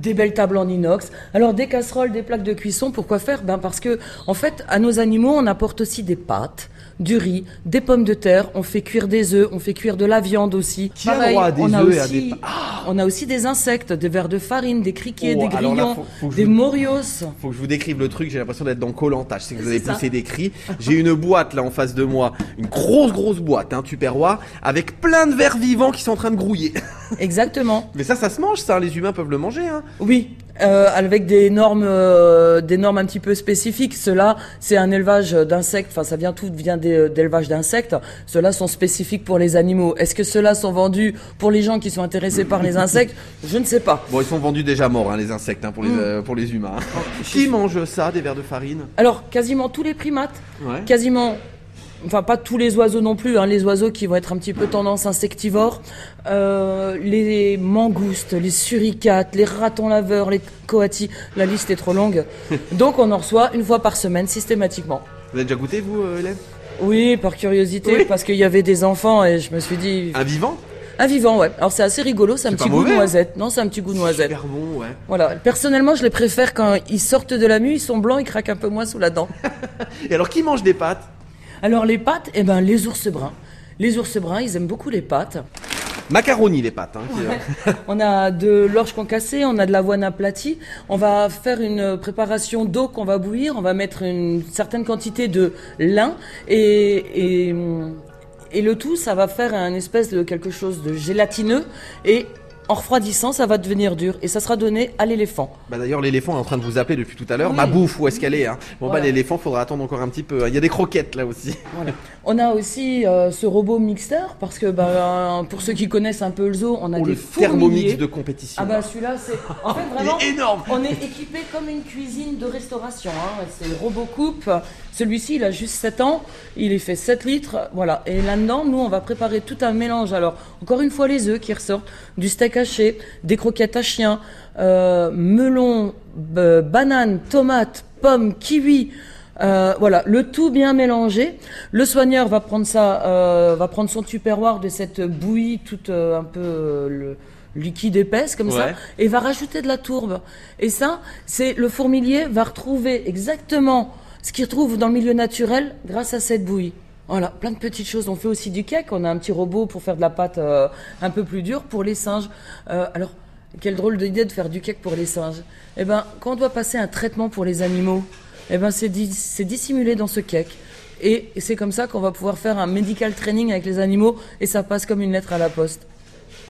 des belles tables en inox. Alors des casseroles, des plaques de cuisson, pourquoi faire? Ben parce que en fait, à nos animaux, on apporte aussi des pâtes, du riz, des pommes de terre, on fait cuire des œufs, on fait cuire de la viande aussi. Qui a droit à des on a œufs et à aussi, des pa- on a aussi des insectes, des vers de farine, des criquets, Oh, des là, grillons, faut- faut des vous- morios. Faut que je vous décrive le truc, j'ai l'impression d'être dans Colanta. Je sais que vous avez poussé des cris. J'ai une boîte là en face de moi, une grosse grosse boîte, un tupperware, avec plein de vers vivants qui sont en train de grouiller. Exactement. Mais ça, ça se mange, ça. Les humains peuvent le manger. Hein. Oui, euh, avec des normes, euh, des normes un petit peu spécifiques. Cela, c'est un élevage d'insectes. Enfin, ça vient tout vient des- d'élevage d'insectes. Ceux-là sont spécifiques pour les animaux. Est-ce que ceux-là sont vendus pour les gens qui sont intéressés par les insectes? Je ne sais pas. Bon, ils sont vendus déjà morts, hein, les insectes, hein, pour, les, Mm. euh, pour les humains. hein. Qui mange ça, des vers de farine? Alors, quasiment tous les primates, Ouais. quasiment. Enfin, pas tous les oiseaux non plus, hein, les oiseaux qui vont être un petit peu tendance insectivore, euh, les mangoustes, les suricates, les ratons laveurs, les coatis, la liste est trop longue. Donc on en reçoit une fois par semaine systématiquement. Vous avez déjà goûté, vous, euh, Hélène? Oui, par curiosité, Oui. parce qu'il y avait des enfants et je me suis dit... Un vivant? Un vivant, ouais. Alors c'est assez rigolo, c'est un petit goût de hein. noisette. Non, c'est un petit goût de noisette. Super bon, ouais. Voilà. Personnellement, je les préfère quand ils sortent de la mue, ils sont blancs, ils craquent un peu moins sous la dent. Et alors, qui mange des pâtes? Alors les pâtes, eh ben les ours bruns. Les ours bruns, ils aiment beaucoup les pâtes. Macaroni, les pâtes. Hein, qui- On a de l'orge concassée, on a de l'avoine aplatie. On va faire une préparation d'eau qu'on va bouillir. On va mettre une certaine quantité de lin et, et, et le tout, ça va faire un espèce de quelque chose de gélatineux et en refroidissant, ça va devenir dur et ça sera donné à l'éléphant. Bah d'ailleurs l'éléphant est en train de vous appeler depuis tout à l'heure. Oui. Ma bouffe, où est-ce qu'elle est hein? Bon Voilà. bah l'éléphant faudra attendre encore un petit peu. hein. Il y a des croquettes là aussi. Voilà. On a aussi euh, ce robot mixeur parce que bah, pour ceux qui connaissent un peu le zoo, on a Oh, des le thermomix de compétition. Ah bah celui-là, c'est en fait Il vraiment. est énorme. On est équipé comme une cuisine de restauration. Hein. C'est Robocoupe. Celui-ci, il a juste 7 ans. Il est fait 7 litres. Voilà. Et là-dedans, nous, on va préparer tout un mélange. Alors, encore une fois, les œufs qui ressortent, du steak des croquettes à chien, euh, melon, b- banane, tomate, pomme, kiwi. Euh, voilà, le tout bien mélangé. Le soigneur va prendre ça, euh, va prendre son tupperware de cette bouillie toute euh, un peu euh, le- liquide épaisse comme ça et va rajouter de la tourbe. Et ça, c'est le fourmilier va retrouver exactement ce qu'il retrouve dans le milieu naturel grâce à cette bouillie. Voilà, plein de petites choses. On fait aussi du cake. On a un petit robot pour faire de la pâte euh, un peu plus dure pour les singes. Euh, alors, quelle drôle d'idée de faire du cake pour les singes. Eh ben, quand on doit passer un traitement pour les animaux, eh ben, c'est dis- c'est dissimulé dans ce cake. Et c'est comme ça qu'on va pouvoir faire un medical training avec les animaux et ça passe comme une lettre à la poste.